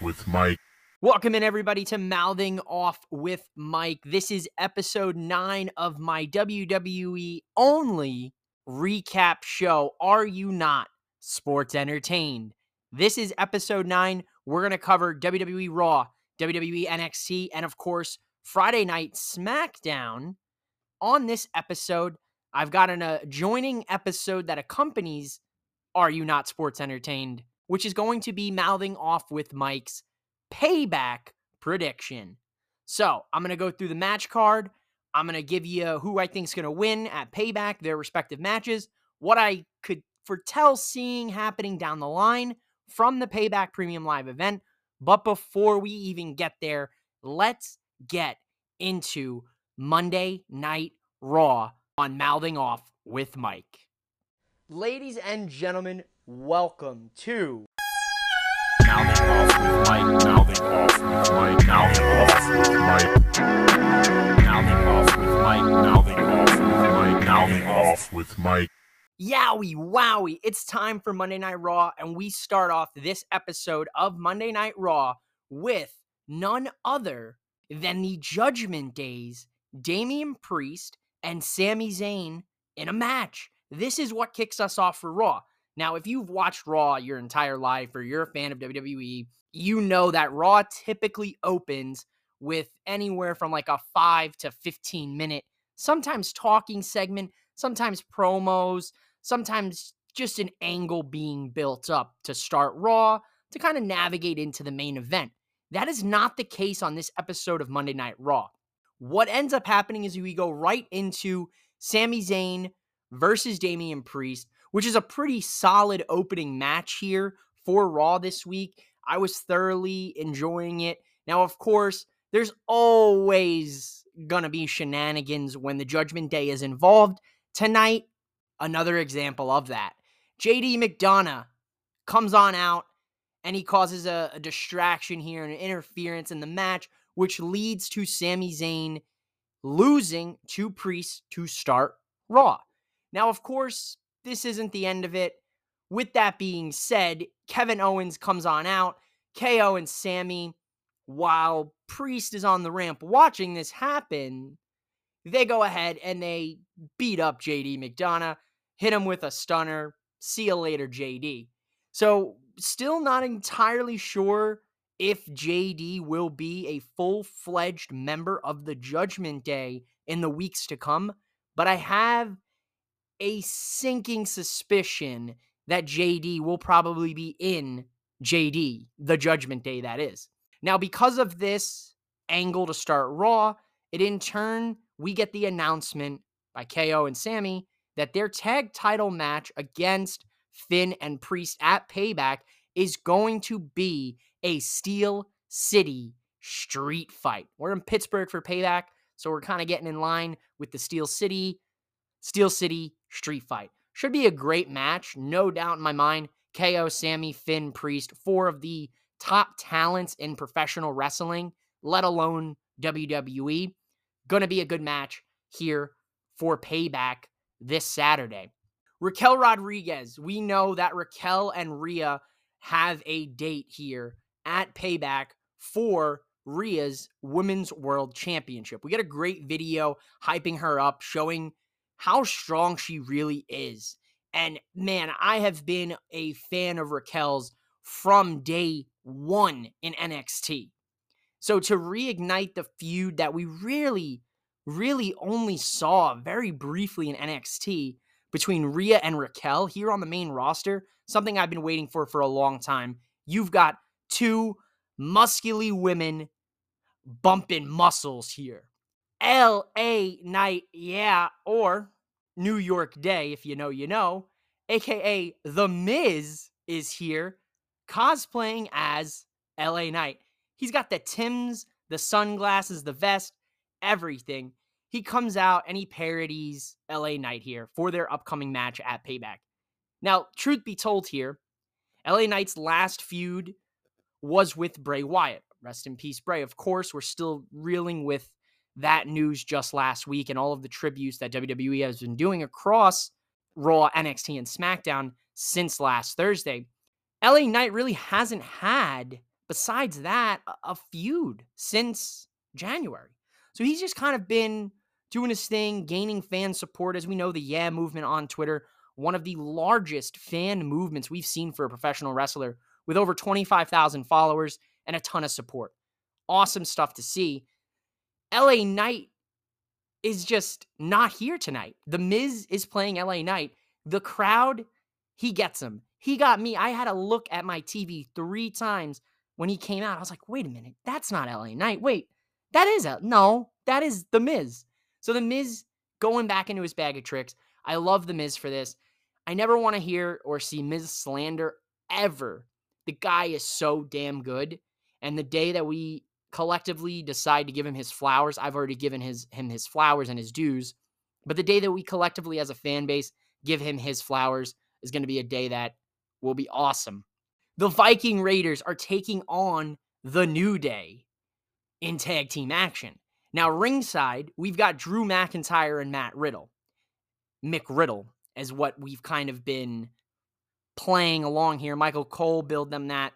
With Mike. Welcome in, everybody, to Mouthing Off with Mike. This is episode nine of my WWE only recap show. Are you not sports entertained? This is episode nine. We're going to cover WWE Raw, WWE NXT, and of course, Friday Night SmackDown. On this episode, I've got an uh, adjoining episode that accompanies Are You Not Sports Entertained, which is going to be Mouthing Off with Mike's payback prediction. So I'm going to go through the match card. I'm going to give you who I think is going to win at payback, their respective matches, what I could foretell seeing happening down the line from the payback premium live event. But before we even get there, let's get into Monday Night Raw on Mouthing Off with Mike. Ladies and gentlemen, welcome to Mouthing Off with Mike. Mouthing Off with Mike. Mouthing Off with Mike. Mouthing Off with Mike. Mouthing Off with Mike. Mouthing Off with Mike. Yowie wowie. It's time for Monday Night Raw, and we start off this episode of Monday Night Raw with none other than the Judgment Days, Damian Priest and Sami Zayn in a match. This is what kicks us off for Raw. Now, if you've watched Raw your entire life or you're a fan of WWE, you know that Raw typically opens with anywhere from like a 5 to 15 minute sometimes talking segment, sometimes promos, sometimes just an angle being built up to start Raw to kind of navigate into the main event. That is not the case on this episode of Monday Night Raw. What ends up happening is we go right into Sami Zayn versus Damian Priest, which is a pretty solid opening match here for Raw this week. I was thoroughly enjoying it. Now, of course, there's always gonna be shenanigans when the Judgment Day is involved. Tonight, another example of that. JD McDonough comes on out and he causes a, a distraction here and an interference in the match, which leads to Sami Zayn losing to Priest to start Raw. Now, of course, this isn't the end of it. With that being said, Kevin Owens comes on out, KO and Sami, while Priest is on the ramp watching this happen, they go ahead and they beat up JD McDonough, hit him with a stunner. See you later, JD. So, still not entirely sure if JD will be a full fledged member of the Judgment Day in the weeks to come, but I have a sinking suspicion that JD will probably be in JD, the Judgment Day, that is. Now, because of this angle to start Raw, it in turn, we get the announcement by KO and Sami that their tag title match against Finn and Priest at Payback is going to be a Steel City street fight. We're in Pittsburgh for Payback, so we're kind of getting in line with the Steel City, Steel City street fight. Should be a great match, no doubt in my mind. KO, Sami, Finn, Priest, four of the top talents in professional wrestling, let alone WWE. Gonna be a good match here for payback this Saturday. Raquel Rodriguez, we know that Raquel and Rhea have a date here at payback for Rhea's Women's World Championship. We got a great video hyping her up, showing how strong she really is. And man, I have been a fan of Raquel's from day one in NXT. So to reignite the feud that we really, really only saw very briefly in NXT between Rhea and Raquel here on the main roster, something I've been waiting for for a long time. You've got two muscly women bumping muscles here. LA Knight, yeah, or New York Day, if you know, you know, aka The Miz, is here cosplaying as LA Knight. He's got the Tims, the sunglasses, the vest, everything. He comes out and he parodies LA Knight here for their upcoming match at Payback. Now, truth be told here, LA Knight's last feud was with Bray Wyatt. Rest in peace, Bray. Of course, we're still reeling with that news just last week and all of the tributes that WWE has been doing across Raw, NXT, and SmackDown since last Thursday. LA Knight really hasn't had besides that, a, feud since January. So he's just kind of been doing his thing, gaining fan support. As we know, the Yeah movement on Twitter, one of the largest fan movements we've seen for a professional wrestler with over 25,000 followers and a ton of support. Awesome stuff to see. LA Knight is just not here tonight. The Miz is playing LA Knight. The crowd, he gets him. He got me. I had to look at my TV three times when he came out. I was like, wait a minute, that's not LA Knight. Wait, that is a no, that is the Miz. So the Miz going back into his bag of tricks. I love the Miz for this. I never want to hear or see Miz slander ever. The guy is so damn good. And the day that we collectively decide to give him his flowers, I've already given his him his flowers and his dues. But the day that we collectively as a fan base give him his flowers is going to be a day that will be awesome. The Viking Raiders are taking on the New Day in tag team action. Now, ringside, we've got Drew McIntyre and Matt Riddle. Mick Riddle is what we've kind of been playing along here. Michael Cole billed them that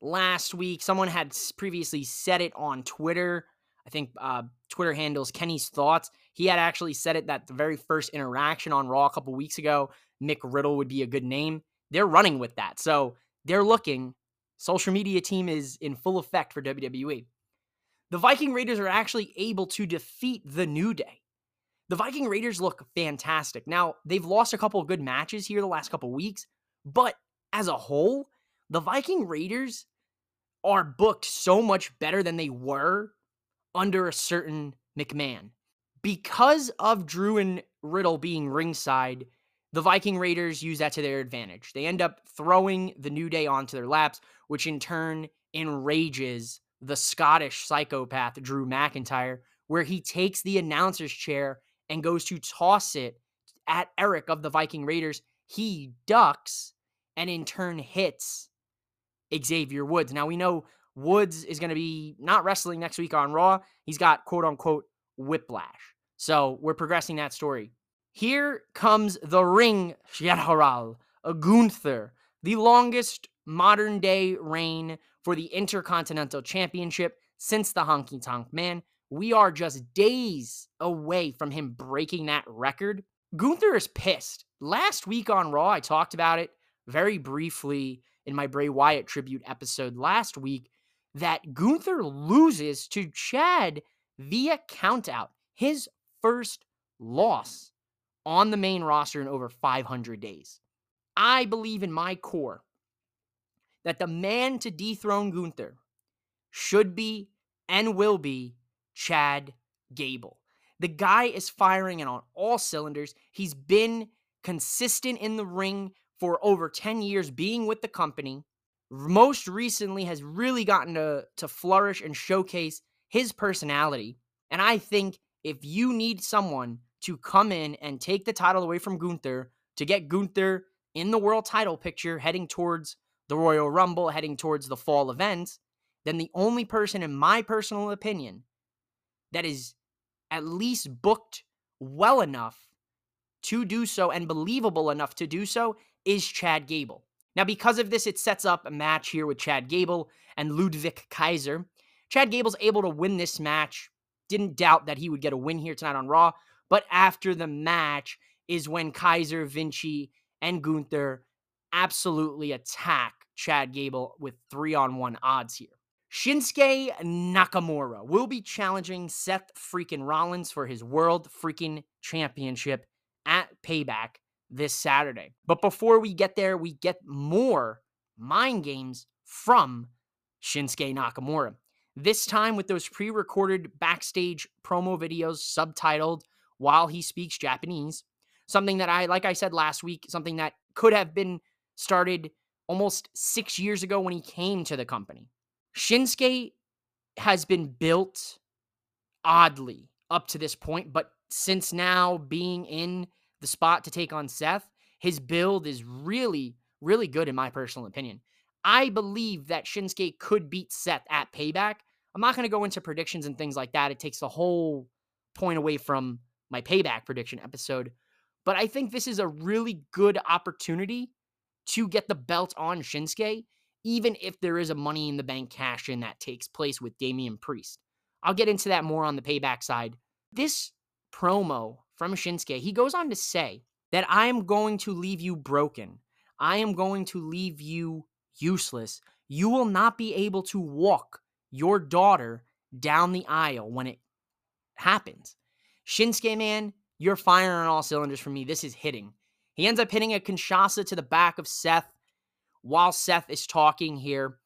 last week. Someone had previously said it on Twitter. I think uh, Twitter handles Kenny's Thoughts. He had actually said it that the very first interaction on Raw a couple weeks ago, Mick Riddle would be a good name. They're running with that. So they're looking. Social media team is in full effect for WWE. The Viking Raiders are actually able to defeat the New Day. The Viking Raiders look fantastic. Now, they've lost a couple of good matches here the last couple of weeks, but as a whole, the Viking Raiders are booked so much better than they were under a certain McMahon. Because of Drew and Riddle being ringside, the Viking Raiders use that to their advantage. They end up throwing the New Day onto their laps, which in turn enrages the Scottish psychopath Drew McIntyre, where he takes the announcer's chair and goes to toss it at Eric of the Viking Raiders. He ducks and in turn hits Xavier Woods. Now we know Woods is going to be not wrestling next week on Raw. He's got quote unquote whiplash. So we're progressing that story. Here comes the ring General Gunther, the longest modern day reign for the Intercontinental Championship since the Honky Tonk Man. We are just days away from him breaking that record. Gunther is pissed. Last week on Raw, I talked about it very briefly in my Bray Wyatt tribute episode last week that Gunther loses to Chad via countout, his first loss on the main roster in over 500 days. I believe in my core that the man to dethrone Gunther should be and will be Chad Gable. The guy is firing it on all cylinders. He's been consistent in the ring for over 10 years being with the company. Most recently has really gotten to, to flourish and showcase his personality. And I think if you need someone to come in and take the title away from Gunther to get Gunther in the world title picture heading towards the Royal Rumble, heading towards the fall events, then the only person, in my personal opinion, that is at least booked well enough to do so and believable enough to do so is Chad Gable. Now, because of this, it sets up a match here with Chad Gable and Ludwig Kaiser. Chad Gable's able to win this match. Didn't doubt that he would get a win here tonight on Raw. But after the match is when Kaiser, Vinci, and Gunther absolutely attack Chad Gable with three on one odds here. Shinsuke Nakamura will be challenging Seth freaking Rollins for his World freaking Championship at Payback this Saturday. But before we get there, we get more mind games from Shinsuke Nakamura. This time with those pre recorded backstage promo videos subtitled while he speaks Japanese. Something that I, like I said last week, something that could have been started almost six years ago when he came to the company. Shinsuke has been built oddly up to this point, but since now being in the spot to take on Seth, his build is really, really good in my personal opinion. I believe that Shinsuke could beat Seth at payback. I'm not going to go into predictions and things like that. It takes the whole point away from my payback prediction episode. But I think this is a really good opportunity to get the belt on Shinsuke even if there is a money in the bank cash in that takes place with Damian Priest. I'll get into that more on the payback side. This promo from Shinsuke, he goes on to say that I am going to leave you broken. I am going to leave you useless. You will not be able to walk your daughter down the aisle when it happens. Shinsuke, man, you're firing on all cylinders for me. This is hitting. He ends up hitting a Kinshasa to the back of Seth while Seth is talking here.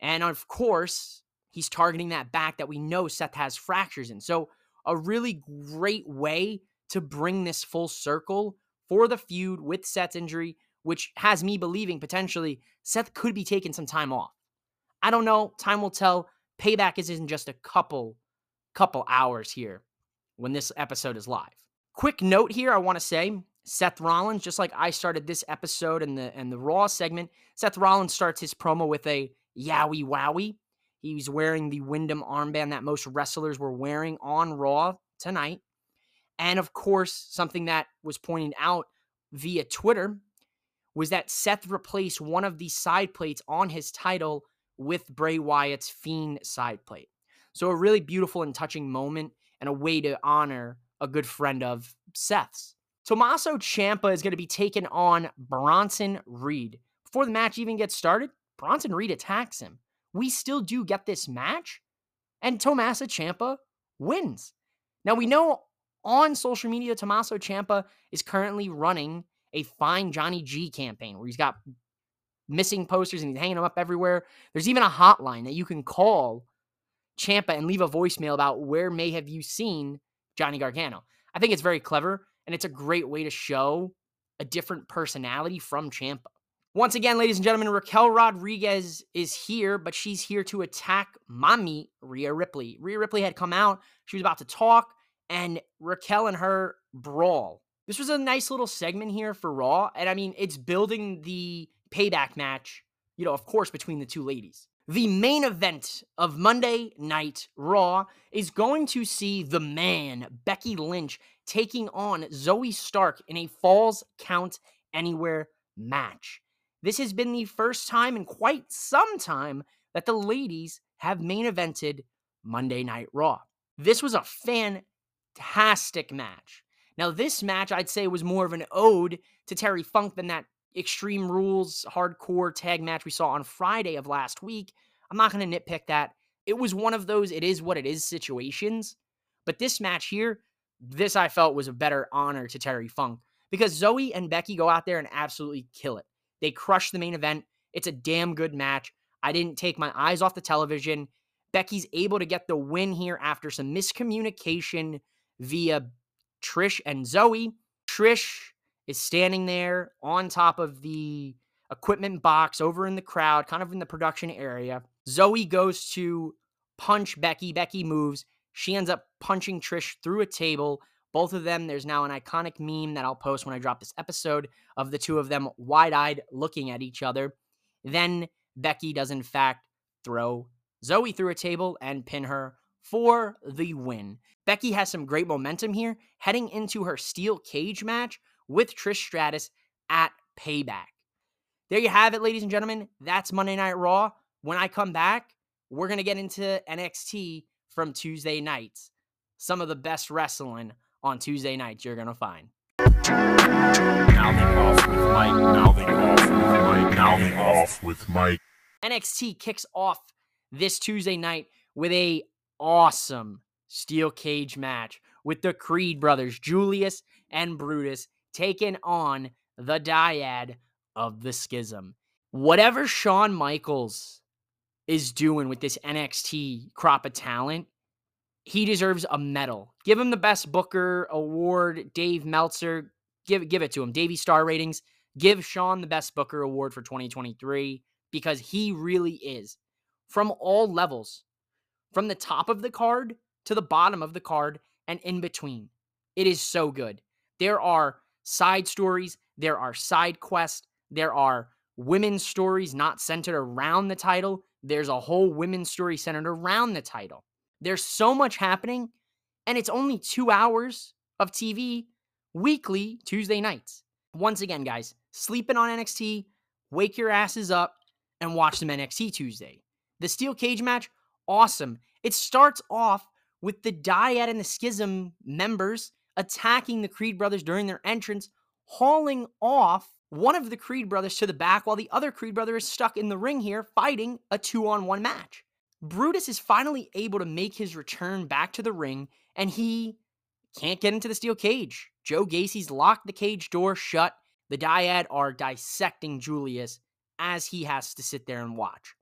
And of course, he's targeting that back that we know Seth has fractures in. So, a really great way to bring this full circle for the feud with Seth's injury, which has me believing potentially Seth could be taking some time off. I don't know. Time will tell. Payback is in just a couple couple hours here when this episode is live. Quick note here, I want to say Seth Rollins, just like I started this episode and the and the Raw segment, Seth Rollins starts his promo with a yowie wowie. He's wearing the Windham armband that most wrestlers were wearing on Raw tonight. And of course, something that was pointed out via Twitter was that Seth replaced one of the side plates on his title with Bray Wyatt's Fiend side plate. So, a really beautiful and touching moment and a way to honor a good friend of Seth's. Tommaso Ciampa is going to be taking on Bronson Reed. Before the match even gets started, Bronson Reed attacks him. We still do get this match, and Tommaso Ciampa wins. Now, we know on social media, Tommaso Ciampa is currently running a Find Johnny G campaign where he's got missing posters and he's hanging them up everywhere. There's even a hotline that you can call Ciampa and leave a voicemail about where may have you seen Johnny Gargano. I think it's very clever and it's a great way to show a different personality from Ciampa. Once again, ladies and gentlemen, Raquel Rodriguez is here, but she's here to attack mommy Rhea Ripley. Rhea Ripley had come out, she was about to talk, and Raquel and her brawl. This was a nice little segment here for Raw, and I mean, it's building the payback match, you know, of course, between the two ladies. The main event of Monday Night Raw is going to see the man, Becky Lynch, taking on Zoe Stark in a Falls Count Anywhere match. This has been the first time in quite some time that the ladies have main evented Monday Night Raw. This was a fantastic match. Now, this match I'd say was more of an ode to Terry Funk than that Extreme Rules hardcore tag match we saw on Friday of last week. I'm not going to nitpick that. It was one of those it is what it is situations. But this match here, this I felt was a better honor to Terry Funk because Zoe and Becky go out there and absolutely kill it. They crush the main event. It's a damn good match. I didn't take my eyes off the television. Becky's able to get the win here after some miscommunication via Trish and Zoe. Trish is standing there on top of the equipment box over in the crowd, kind of in the production area. Zoe goes to punch Becky. Becky moves. She ends up punching Trish through a table. Both of them, there's now an iconic meme that I'll post when I drop this episode of the two of them wide eyed looking at each other. Then Becky does, in fact, throw Zoe through a table and pin her for the win. Becky has some great momentum here heading into her steel cage match with Trish Stratus at Payback. There you have it, ladies and gentlemen. That's Monday Night Raw. When I come back, we're going to get into NXT from Tuesday nights. Some of the best wrestling on Tuesday nights you're going to find. Now they off with Mike. Now they off with Mike. Now they off with Mike. NXT kicks off this Tuesday night with a awesome steel cage match with the Creed brothers, Julius and Brutus, taking on the dyad of the schism. Whatever Shawn Michaels is doing with this NXT crop of talent, he deserves a medal. Give him the best booker award, Dave Meltzer. Give give it to him. Davey Star ratings. Give Shawn the best booker award for 2023 because he really is from all levels, from the top of the card to the bottom of the card and in between. It is so good. There are side stories, there are side quests, there are women's stories not centered around the title. There's a whole women's story centered around the title. There's so much happening, and it's only two hours of TV weekly Tuesday nights. Once again, guys, sleeping on NXT, wake your asses up and watch some NXT Tuesday. The steel cage match, awesome. It starts off with the Dyad and the Schism members attacking the Creed brothers during their entrance, hauling off one of the Creed brothers to the back while the other Creed brother is stuck in the ring here fighting a two on one match. Brutus is finally able to make his return back to the ring and he can't get into the steel cage. Joe Gacy's locked the cage door shut. The dyad are dissecting Julius as he has to sit there and watch.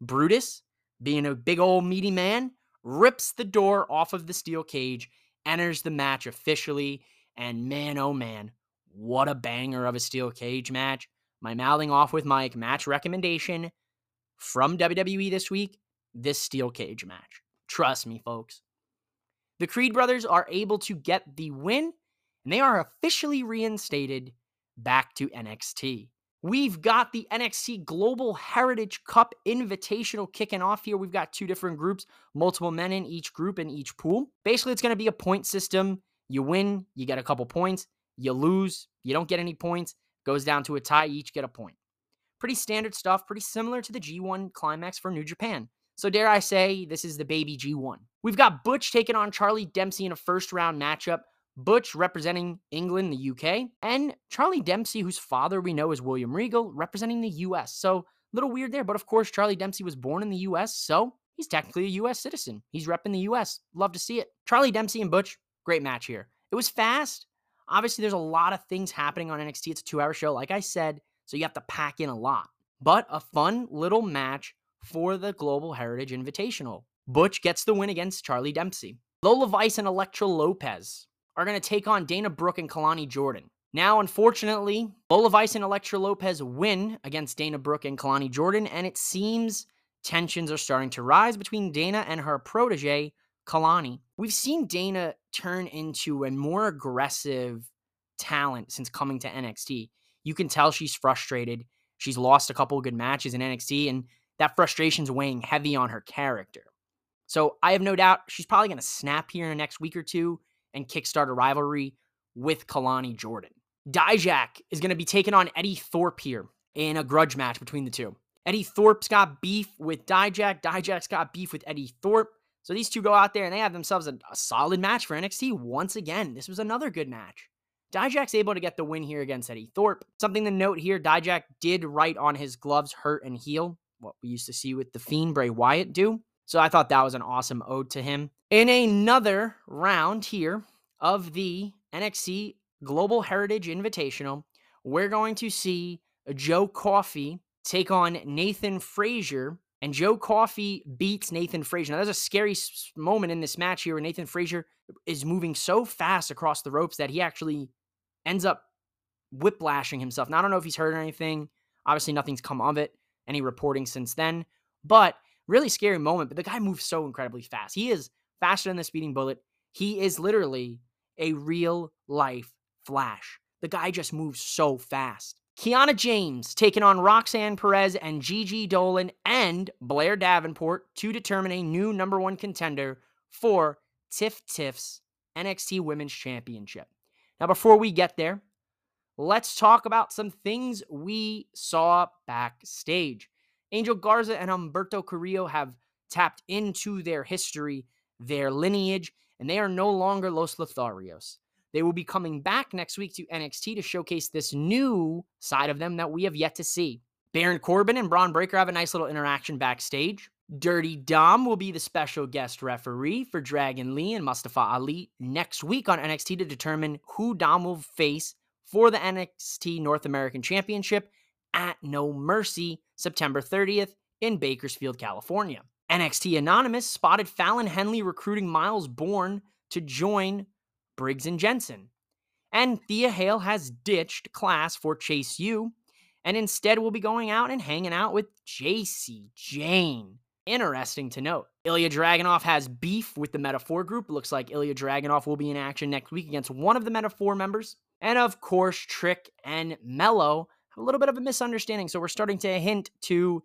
Brutus, being a big old meaty man, rips the door off of the steel cage, enters the match officially, and man, oh man, what a banger of a steel cage match. My mouthing off with Mike match recommendation from WWE this week this steel cage match. Trust me, folks. The Creed brothers are able to get the win, and they are officially reinstated back to NXT. We've got the NXT Global Heritage Cup Invitational kicking off here. We've got two different groups, multiple men in each group in each pool. Basically, it's going to be a point system. You win, you get a couple points. You lose, you don't get any points. Goes down to a tie, each get a point. Pretty standard stuff, pretty similar to the G1 climax for New Japan. So, dare I say, this is the baby G1. We've got Butch taking on Charlie Dempsey in a first round matchup. Butch representing England, the UK, and Charlie Dempsey, whose father we know is William Regal, representing the US. So, a little weird there, but of course, Charlie Dempsey was born in the US, so he's technically a US citizen. He's repping the US. Love to see it. Charlie Dempsey and Butch, great match here. It was fast. Obviously, there's a lot of things happening on NXT. It's a two hour show, like I said, so you have to pack in a lot. But a fun little match for the Global Heritage Invitational. Butch gets the win against Charlie Dempsey. Lola Vice and Elektra Lopez are going to take on Dana Brooke and Kelani Jordan. Now, unfortunately, Lola Vice and Elektra Lopez win against Dana Brooke and Kelani Jordan, and it seems tensions are starting to rise between Dana and her protege, Kelani. We've seen Dana turn into a more aggressive talent since coming to NXT. You can tell she's frustrated. She's lost a couple of good matches in NXT, and that frustration's weighing heavy on her character. So I have no doubt she's probably going to snap here in the next week or two and kickstart a rivalry with Kelani Jordan. Dijak is going to be taking on Eddy Thorpe here in a grudge match between the two. Eddy Thorpe's got beef with Dijak. Dijak's got beef with Eddy Thorpe. So these two go out there and they have themselves a, a solid match for NXT once again. This was another good match. Dijak's able to get the win here against Eddy Thorpe. Something to note here Dijak did write on his gloves hurt and heal what we used to see with the Fiend Bray Wyatt do. So I thought that was an awesome ode to him. In another round here of the NXT Global Heritage Invitational, we're going to see Joe Coffey take on Nathan Frazer. And Joe Coffey beats Nathan Frazer. Now, there's a scary moment in this match here where Nathan Frazer is moving so fast across the ropes that he actually ends up whiplashing himself. Now, I don't know if he's hurt or anything. Obviously, nothing's come of it any reporting since then. But really scary moment. But the guy moves so incredibly fast. He is faster than the speeding bullet. He is literally a real life flash. The guy just moves so fast. Kiana James taking on Roxanne Perez and Gigi Dolan and Blair Davenport to determine a new number one contender for Tiff Tiff's NXT Women's Championship. Now, before we get there, let's talk about some things we saw backstage. Angel Garza and Humberto Carrillo have tapped into their history, their lineage, and they are no longer Los Lotharios. They will be coming back next week to NXT to showcase this new side of them that we have yet to see. Baron Corbin and Bron Breaker have a nice little interaction backstage. Dirty Dom will be the special guest referee for Dragon Lee and Mustafa Ali next week on NXT to determine who Dom will face for the NXT North American Championship at No Mercy September 30th in Bakersfield, California. NXT Anonymous spotted Fallon Henley recruiting Myles Borne to join Briggs and Jensen. And Thea Hale has ditched class for Chase U and instead will be going out and hanging out with Jacy Jayne. Interesting to note. Ilya Dragunov has beef with the Meta-Four group. Looks like Ilya Dragunov will be in action next week against one of the Meta-Four members. And of course, Trick and Melo have a little bit of a misunderstanding. So we're starting to hint to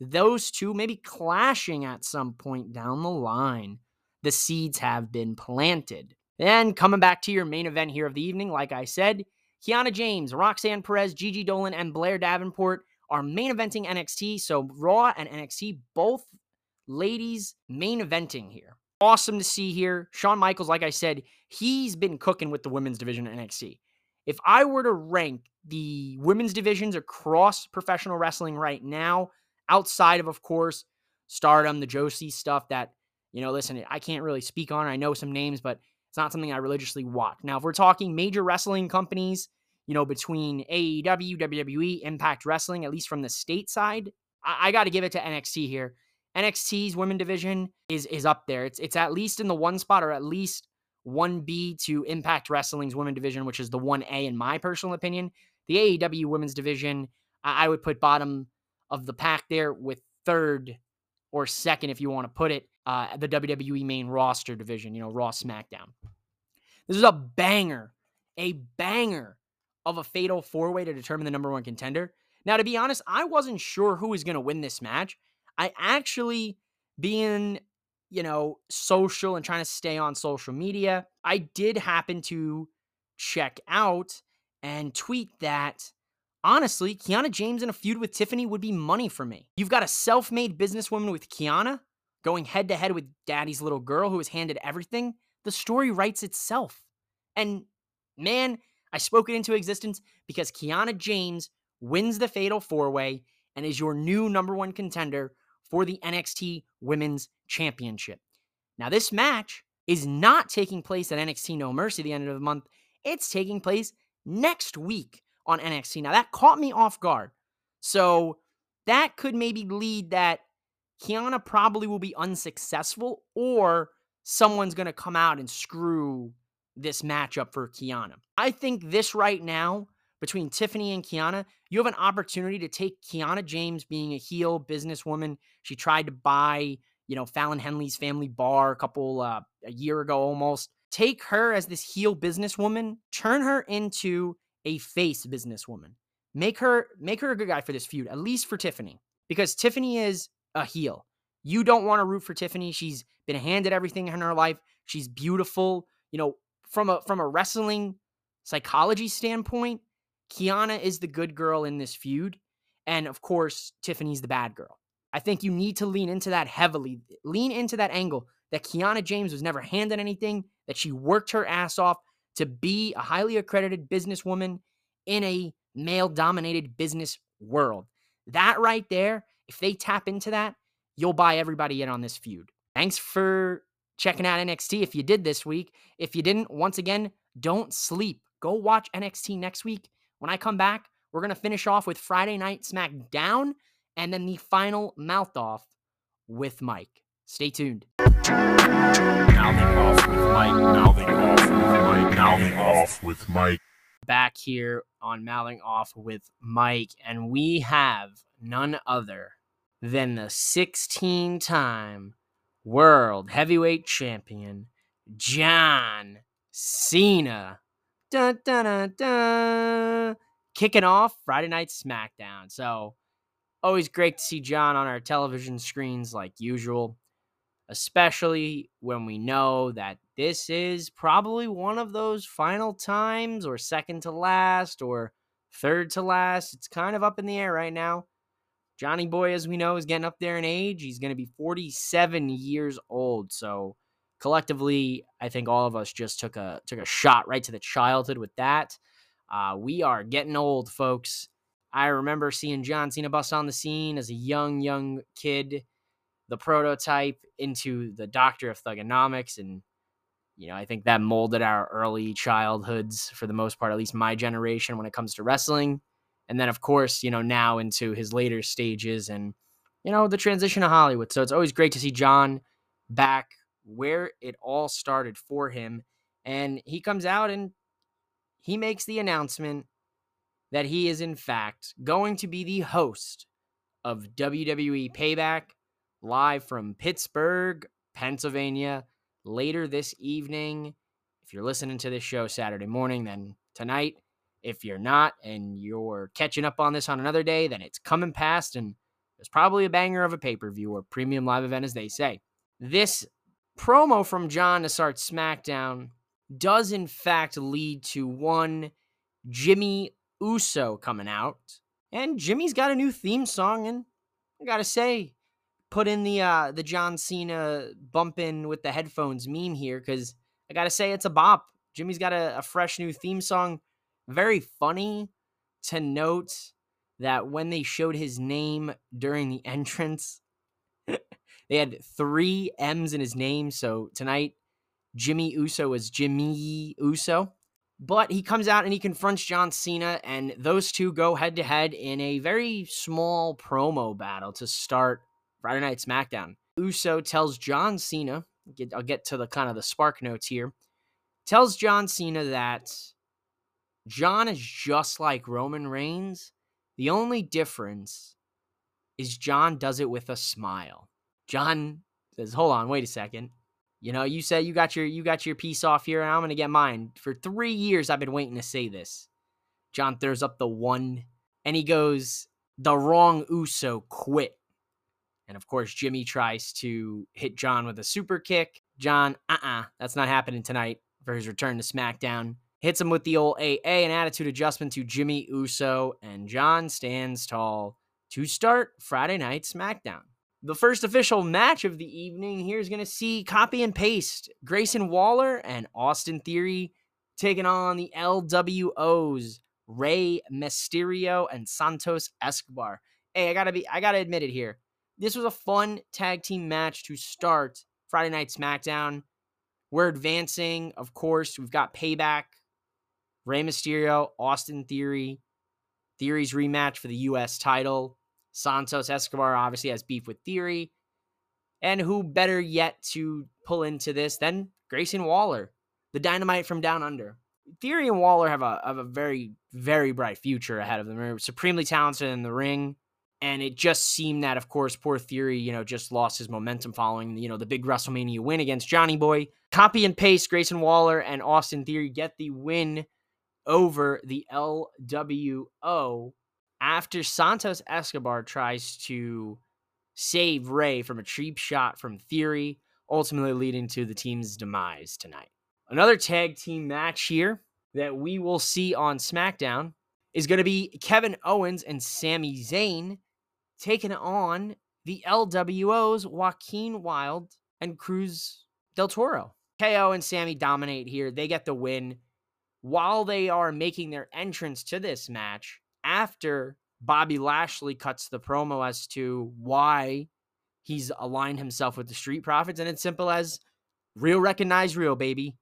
those two maybe clashing at some point down the line. The seeds have been planted. Then coming back to your main event here of the evening, like I said, Kiana James, Roxanne Perez, Gigi Dolan, and Blair Davenport are main eventing NXT. So Raw and NXT, both ladies main eventing here. Awesome to see here. Shawn Michaels, like I said, he's been cooking with the women's division at NXT. If I were to rank the women's divisions across professional wrestling right now, outside of, of course, stardom, the Joshi stuff that, you know, listen, I can't really speak on. I know some names, but it's not something I religiously watch. Now, if we're talking major wrestling companies, you know, between AEW, WWE, Impact Wrestling, at least from the state side, I, I got to give it to NXT here. NXT's women division is is up there. It's it's at least in the one spot or at least 1B to Impact Wrestling's women division, which is the 1A in my personal opinion. The AEW women's division, I, I would put bottom of the pack there with third or second, if you want to put it, uh, the WWE main roster division, you know, Raw SmackDown. This is a banger, a banger of a fatal four way to determine the number one contender. Now, to be honest, I wasn't sure who was going to win this match. I actually, being, you know, social and trying to stay on social media, I did happen to check out and tweet that honestly, Kiana James in a feud with Tiffany would be money for me. You've got a self made businesswoman with Kiana going head to head with daddy's little girl who was handed everything. The story writes itself. And man, I spoke it into existence because Kiana James wins the fatal four way and is your new number one contender for the NXT Women's Championship. Now, this match is not taking place at NXT No Mercy the end of the month. It's taking place next week on NXT. Now, that caught me off guard. So, that could maybe lead that Kiana probably will be unsuccessful or someone's going to come out and screw this matchup for Kiana. I think this right now between Tiffany and Kiana, you have an opportunity to take Kiana James being a heel businesswoman. She tried to buy, you know, Fallon Henley's family bar a couple uh, a year ago almost. Take her as this heel businesswoman, turn her into a face businesswoman. Make her make her a good guy for this feud, at least for Tiffany, because Tiffany is a heel. You don't want to root for Tiffany. She's been handed everything in her life. She's beautiful. You know, from a from a wrestling psychology standpoint, Kiana is the good girl in this feud. And of course, Tiffany's the bad girl. I think you need to lean into that heavily. Lean into that angle that Kiana James was never handed anything, that she worked her ass off to be a highly accredited businesswoman in a male dominated business world. That right there, if they tap into that, you'll buy everybody in on this feud. Thanks for checking out NXT if you did this week. If you didn't, once again, don't sleep. Go watch NXT next week. When I come back, we're going to finish off with Friday Night SmackDown and then the final mouth off with Mike. Stay tuned. Mouthing off with Mike. Mouthing off with Mike. Mouthing off with Mike. Back here on Mouthing Off with Mike, and we have none other than the 16 time World Heavyweight Champion, John Cena. Dun, dun, dun, dun. Kicking off Friday Night SmackDown. So, always great to see John on our television screens like usual, especially when we know that this is probably one of those final times, or second to last, or third to last. It's kind of up in the air right now. Johnny Boy, as we know, is getting up there in age. He's going to be 47 years old. So collectively, I think all of us just took a took a shot right to the childhood with that. Uh, we are getting old, folks. I remember seeing John Cena bust on the scene as a young, young kid, the prototype into the doctor of thuganomics. And, you know, I think that molded our early childhoods for the most part, at least my generation when it comes to wrestling and then of course you know now into his later stages and you know the transition to hollywood so it's always great to see john back where it all started for him and he comes out and he makes the announcement that he is in fact going to be the host of WWE Payback live from Pittsburgh, Pennsylvania later this evening. If you're listening to this show Saturday morning, then tonight if you're not and you're catching up on this on another day, then it's coming past and there's probably a banger of a pay per view or premium live event, as they say. This promo from John to start SmackDown does, in fact, lead to one Jimmy Uso coming out And Jimmy's got a new theme song, and I gotta say, put in the uh the John Cena bump in with the headphones meme here, because I gotta say it's a bop. Jimmy's got a, a fresh new theme song. Very funny to note that when they showed his name during the entrance, they had three M's in his name. So tonight, Jimmy Uso is Jimmy Uso. But he comes out and he confronts John Cena, and those two go head to head in a very small promo battle to start Friday Night SmackDown. Uso tells John Cena, I'll get to the kind of the spark notes here, tells John Cena that John is just like Roman Reigns. The only difference is John does it with a smile. John says, "Hold on, wait a second. You know, you said you got your you got your piece off here, and I'm gonna get mine. For three years, I've been waiting to say this. John throws up the one, and he goes, "The wrong Uso quit." And of course, Jimmy tries to hit John with a super kick. John, uh-uh, that's not happening tonight for his return to SmackDown. Hits him with the old AA and attitude adjustment to Jimmy Uso, and John stands tall to start Friday Night SmackDown. The first official match of the evening here is going to see copy and paste Grayson Waller and Austin Theory taking on the LWOs Rey Mysterio and Santos Escobar. Hey, I gotta be, I gotta admit it here. This was a fun tag team match to start Friday Night SmackDown. We're advancing, of course. We've got Payback, Rey Mysterio, Austin Theory, Theory's rematch for the U.S. title. Santos Escobar obviously has beef with Theory. And who better yet to pull into this than Grayson Waller, the dynamite from down under. Theory and Waller have a, have a very, very bright future ahead of them. They're supremely talented in the ring. And it just seemed that, of course, poor Theory, you know, just lost his momentum following, you know, the big WrestleMania win against Johnny Boy. Copy and paste Grayson Waller and Austin Theory get the win over the LWO after Santos Escobar tries to save Rey from a cheap shot from Theory, ultimately leading to the team's demise tonight. Another tag team match here that we will see on SmackDown is going to be Kevin Owens and Sami Zayn taking on the LWOs Joaquin Wilde and Cruz del Toro. KO and Sami dominate here. They get the win while they are making their entrance to this match after Bobby Lashley cuts the promo as to why he's aligned himself with the Street Profits. And it's simple as real recognize real, baby.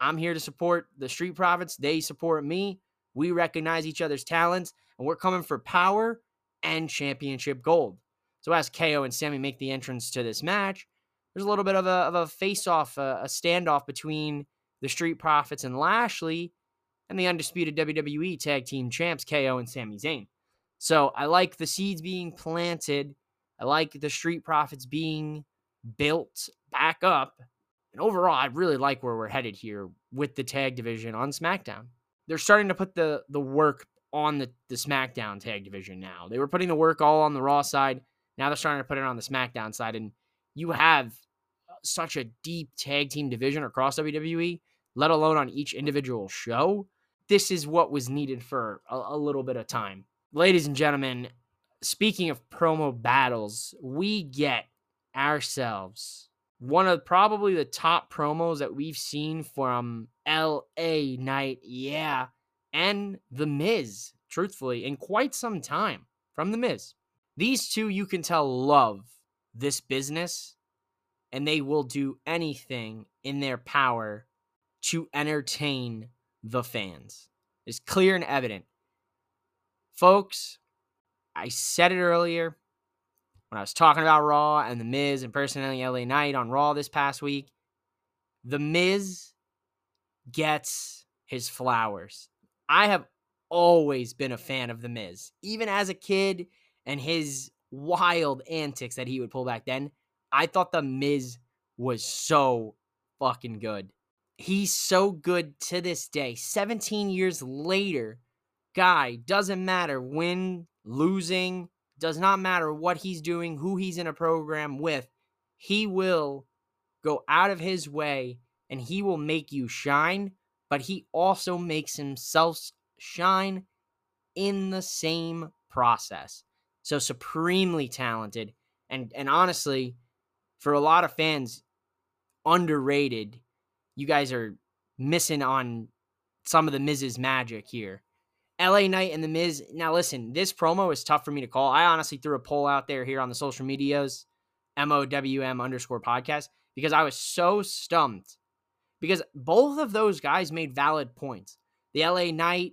I'm here to support the Street Profits. They support me. We recognize each other's talents, and we're coming for power and championship gold. So as KO and Sami make the entrance to this match, there's a little bit of a, of a face-off, a, a standoff between the Street Profits and Lashley and the undisputed WWE Tag Team Champs KO and Sami Zayn. So I like the seeds being planted. I like the Street Profits being built back up. And overall, I really like where we're headed here with the tag division on SmackDown. They're starting to put the the work on the, the SmackDown tag division now. They were putting the work all on the Raw side. Now they're starting to put it on the SmackDown side. And you have uh, such a deep tag team division across WWE, let alone on each individual show. This is what was needed for a, a little bit of time ladies and gentlemen, speaking of promo battles, we get ourselves one of probably the top promos that we've seen from LA Knight. yeah, and The Miz, truthfully, in quite some time from The Miz. These two, you can tell, love this business and they will do anything in their power to entertain the fans. It's clear and evident. Folks, I said it earlier when I was talking about Raw and The Miz and personally LA Knight on Raw this past week. The Miz gets his flowers. I have always been a fan of The Miz, even as a kid and his wild antics that he would pull back then. I thought The Miz was so fucking good. He's so good to this day. 17 years later, guy doesn't matter win, losing, does not matter what he's doing, who he's in a program with. He will go out of his way and he will make you shine, but he also makes himself shine in the same process. So supremely talented and and honestly, for a lot of fans, underrated. You guys are missing on some of the Miz's magic here. LA Knight and the Miz. Now listen, this promo is tough for me to call. I honestly threw a poll out there here on the social medias, MOWM underscore podcast, because I was so stumped. Because both of those guys made valid points. The LA Knight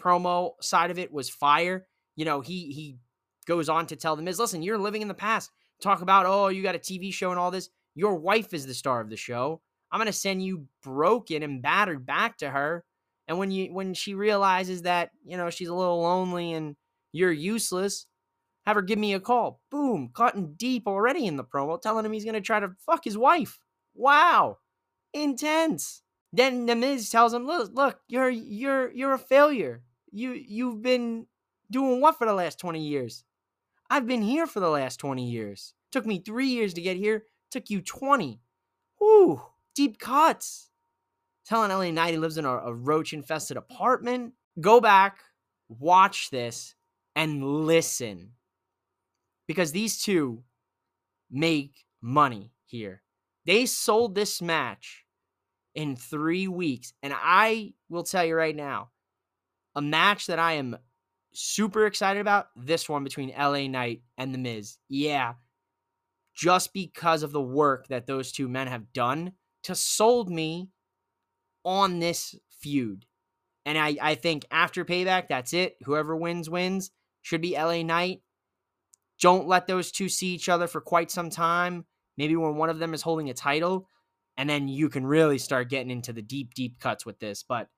promo side of it was fire. You know, he he goes on to tell the Miz, listen, you're living in the past. Talk about, oh, you got a TV show and all this. Your wife is the star of the show. I'm gonna send you broken and battered back to her and when you when she realizes that, you know, she's a little lonely and you're useless, have her give me a call. Boom, cutting deep already in the promo, telling him he's gonna try to fuck his wife. Wow. Intense. Then the Miz tells him, look, look, you're you're you're a failure. You you've been doing what for the last 20 years? I've been here for the last 20 years. Took me three years to get here. Took you 20. Whoo, deep cuts telling LA Knight he lives in a, a roach infested apartment. Go back, watch this, and listen. Because these two make money here. They sold this match in three weeks. And I will tell you right now, a match that I am super excited about this one between LA Knight and The Miz. Yeah, just because of the work that those two men have done to sold me on this feud. And I, I think after payback, that's it. Whoever wins, wins. Should be LA Knight. Don't let those two see each other for quite some time. Maybe when one of them is holding a title. And then you can really start getting into the deep, deep cuts with this. But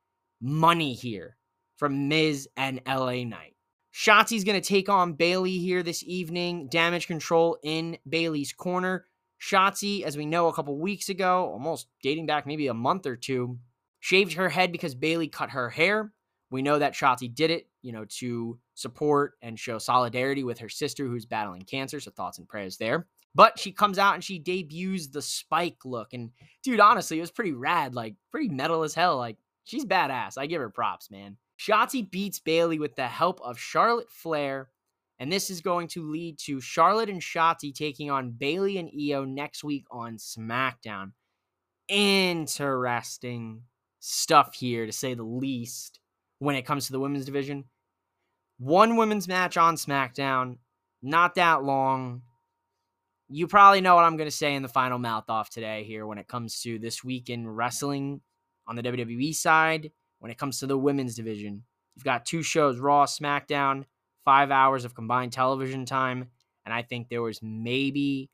money here from Miz and LA Knight. Shotzi's going to take on Bayley here this evening. Damage control in Bayley's corner. Shotzi, as we know a couple weeks ago, almost dating back maybe a month or two, shaved her head because Bayley cut her hair. We know that Shotzi did it, you know, to support and show solidarity with her sister who's battling cancer. So thoughts and prayers there. But she comes out and she debuts the spike look. And dude, honestly, it was pretty rad, like pretty metal as hell. Like she's badass. I give her props, man. Shotzi beats Bayley with the help of Charlotte Flair. And this is going to lead to Charlotte and Shotzi taking on Bayley and Io next week on SmackDown. Interesting stuff here, to say the least, when it comes to the women's division. One women's match on SmackDown, not that long. You probably know what I'm going to say in the final mouth off today here when it comes to this week in wrestling on the WWE side. When it comes to the women's division, you've got two shows Raw, SmackDown, five hours of combined television time. And I think there was maybe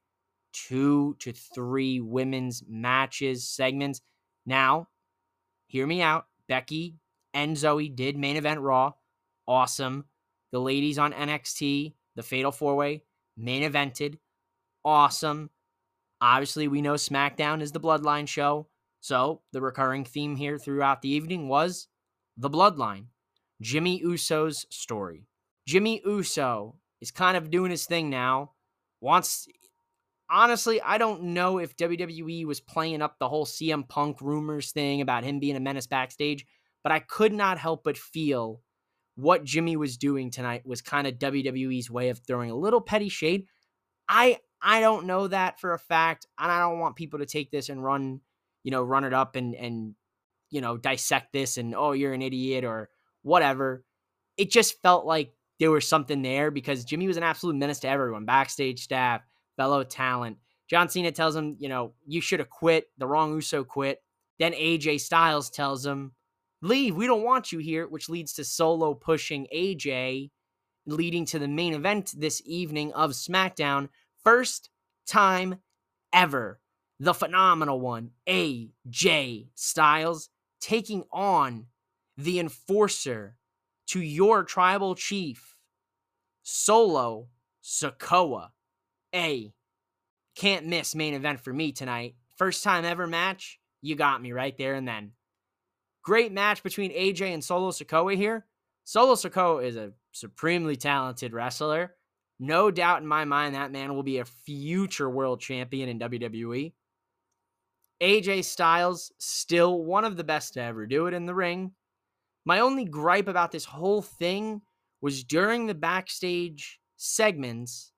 two to three women's matches, segments. Now, hear me out. Becky and Zoey did main event Raw. Awesome. The ladies on NXT, the Fatal Four Way, main evented. Awesome. Obviously, we know SmackDown is the Bloodline show. So the recurring theme here throughout the evening was the Bloodline. Jimmy Uso's story. Jimmy Uso is kind of doing his thing now. Wants honestly, I don't know if WWE was playing up the whole CM Punk rumors thing about him being a menace backstage, but I could not help but feel what Jimmy was doing tonight was kind of WWE's way of throwing a little petty shade. I I don't know that for a fact, and I don't want people to take this and run, you know, run it up and and you know, dissect this and oh, you're an idiot or whatever. It just felt like there was something there because Jimmy was an absolute menace to everyone, backstage staff, fellow talent. John Cena tells him, you know, you should have quit. The wrong Uso quit. Then AJ Styles tells him, leave. We don't want you here, which leads to Solo pushing AJ, leading to the main event this evening of SmackDown. First time ever. The phenomenal one, AJ Styles, taking on the enforcer to your tribal chief, Solo Sikoa. A, can't miss main event for me tonight. First time ever match, you got me right there and then. Great match between AJ and Solo Sikoa here. Solo Sikoa is a supremely talented wrestler. No doubt in my mind that man will be a future world champion in WWE. AJ Styles, still one of the best to ever do it in the ring. My only gripe about this whole thing was during the backstage segments,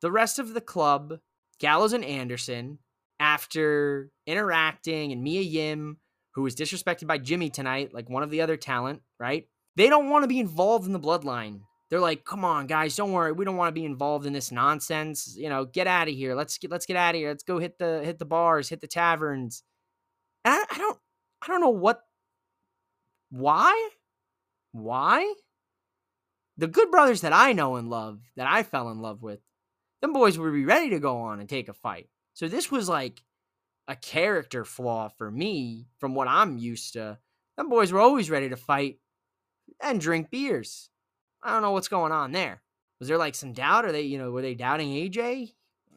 the rest of the club, Gallows and Anderson, after interacting and Mia Yim, who was disrespected by Jimmy tonight, like one of the other talent, right? They don't want to be involved in the bloodline. They're like, "Come on, guys, don't worry. We don't want to be involved in this nonsense. You know, get out of here. Let's get let's get out of here. Let's go hit the hit the bars, hit the taverns." And I, I don't I don't know what why? Why? The good brothers that I know and love, that I fell in love with, them boys would be ready to go on and take a fight. So this was like a character flaw for me from what I'm used to. Them boys were always ready to fight and drink beers. I don't know what's going on there. Was there like some doubt? Are they, you know, were they doubting AJ?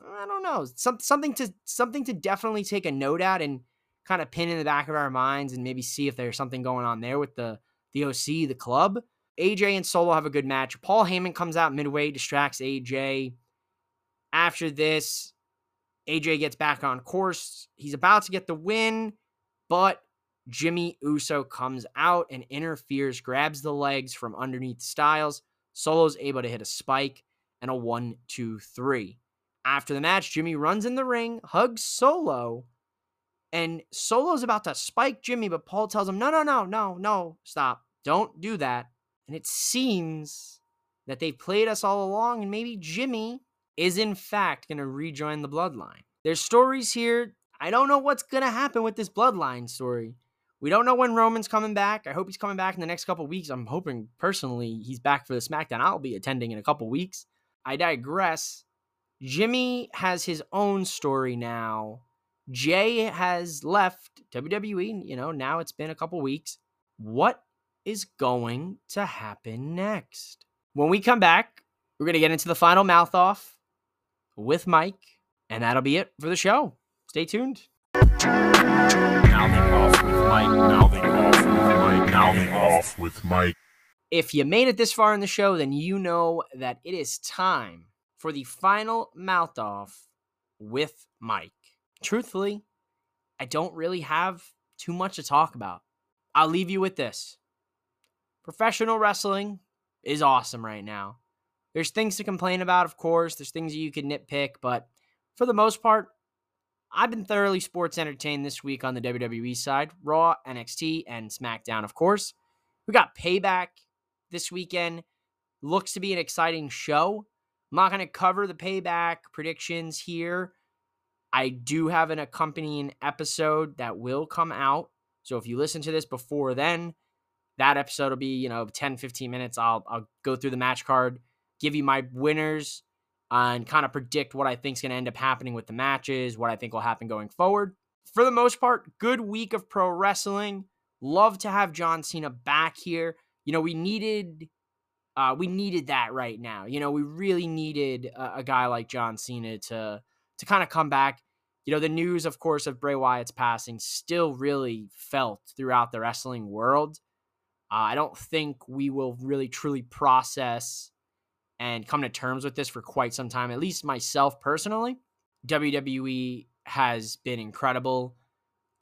I don't know. Some, something to something to definitely take a note at and kind of pin in the back of our minds and maybe see if there's something going on there with the the OC, the club. AJ and Solo have a good match. Paul Heyman comes out midway, distracts AJ. After this, AJ gets back on course. He's about to get the win, but Jimmy Uso comes out and interferes, grabs the legs from underneath Styles. Solo's able to hit a spike and a one, two, three. After the match, Jimmy runs in the ring, hugs Solo, and Solo's about to spike Jimmy, but Paul tells him, no, no, no, no, no, stop. Don't do that. And it seems that they played us all along, and maybe Jimmy is in fact going to rejoin the bloodline. There's stories here. I don't know what's going to happen with this bloodline story. We don't know when Roman's coming back. I hope he's coming back in the next couple weeks. I'm hoping personally he's back for the SmackDown. I'll be attending in a couple weeks. I digress. Jimmy has his own story now. Jay has left WWE. You know, now it's been a couple weeks. What is going to happen next? When we come back, we're going to get into the final mouth off with Mike, and that'll be it for the show. Stay tuned. Mike. Mouthing off with Mike. Mouthing off with Mike. If you made it this far in the show, then you know that it is time for the final mouth off with Mike. Truthfully, I don't really have too much to talk about. I'll leave you with this professional wrestling is awesome right now. There's things to complain about, of course, there's things you can nitpick, but for the most part, I've been thoroughly sports entertained this week on the WWE side Raw, NXT, and SmackDown, of course. We got Payback this weekend. Looks to be an exciting show. I'm not going to cover the Payback predictions here. I do have an accompanying episode that will come out. So if you listen to this before then, that episode will be, you know, 10, 15 minutes. I'll, I'll go through the match card, give you my winners, and kind of predict what I think is going to end up happening with the matches, what I think will happen going forward. For the most part, good week of pro wrestling. Love to have John Cena back here. You know, we needed uh, we needed that right now. You know, we really needed a, a guy like John Cena to to kind of come back. You know, the news, of course, of Bray Wyatt's passing still really felt throughout the wrestling world. Uh, I don't think we will really truly process and come to terms with this for quite some time, at least myself personally. WWE has been incredible.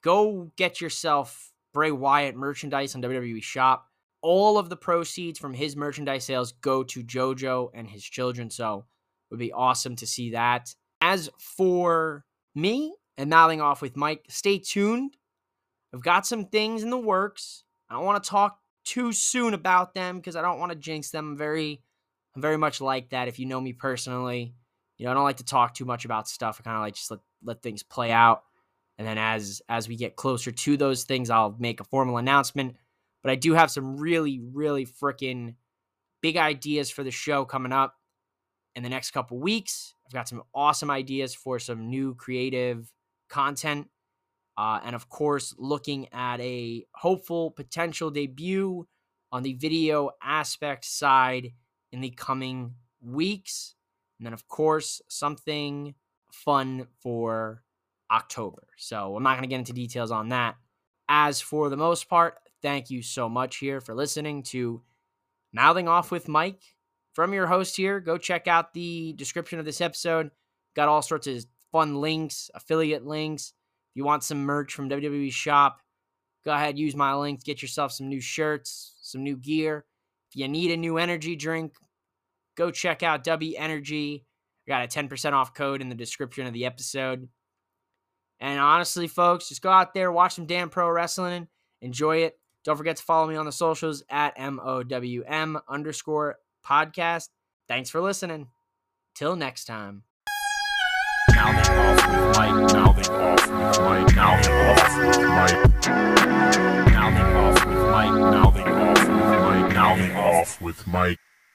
Go get yourself Bray Wyatt merchandise on WWE Shop. All of the proceeds from his merchandise sales go to JoJo and his children. So it would be awesome to see that. As for me and mouthing off with Mike, stay tuned. I've got some things in the works. I don't want to talk too soon about them because I don't want to jinx them. I'm very I'm very much like that. If you know me personally, you know, I don't like to talk too much about stuff. I kind of like just let, let things play out. And then as as we get closer to those things, I'll make a formal announcement. But I do have some really, really freaking big ideas for the show coming up in the next couple weeks. I've got some awesome ideas for some new creative content. Uh, and of course, looking at a hopeful potential debut on the video aspect side in the coming weeks. And then, of course, something fun for October. So I'm not going to get into details on that. As for the most part, thank you so much here for listening to Mouthing Off with Mike. From your host here, go check out the description of this episode. Got all sorts of fun links, affiliate links. If you want some merch from WWE Shop, go ahead, use my links, get yourself some new shirts, some new gear If you need a new energy drink, go check out Dubby Energy. I got a 10% off code in the description of the episode. And honestly, folks, just go out there, watch some damn pro wrestling, enjoy it. Don't forget to follow me on the socials at MOWM underscore podcast. Thanks for listening. Till next time. Now they off with Mike. Now they off with Mike. Now they off with Mike. Now they off with Mike. Now they off with Mike.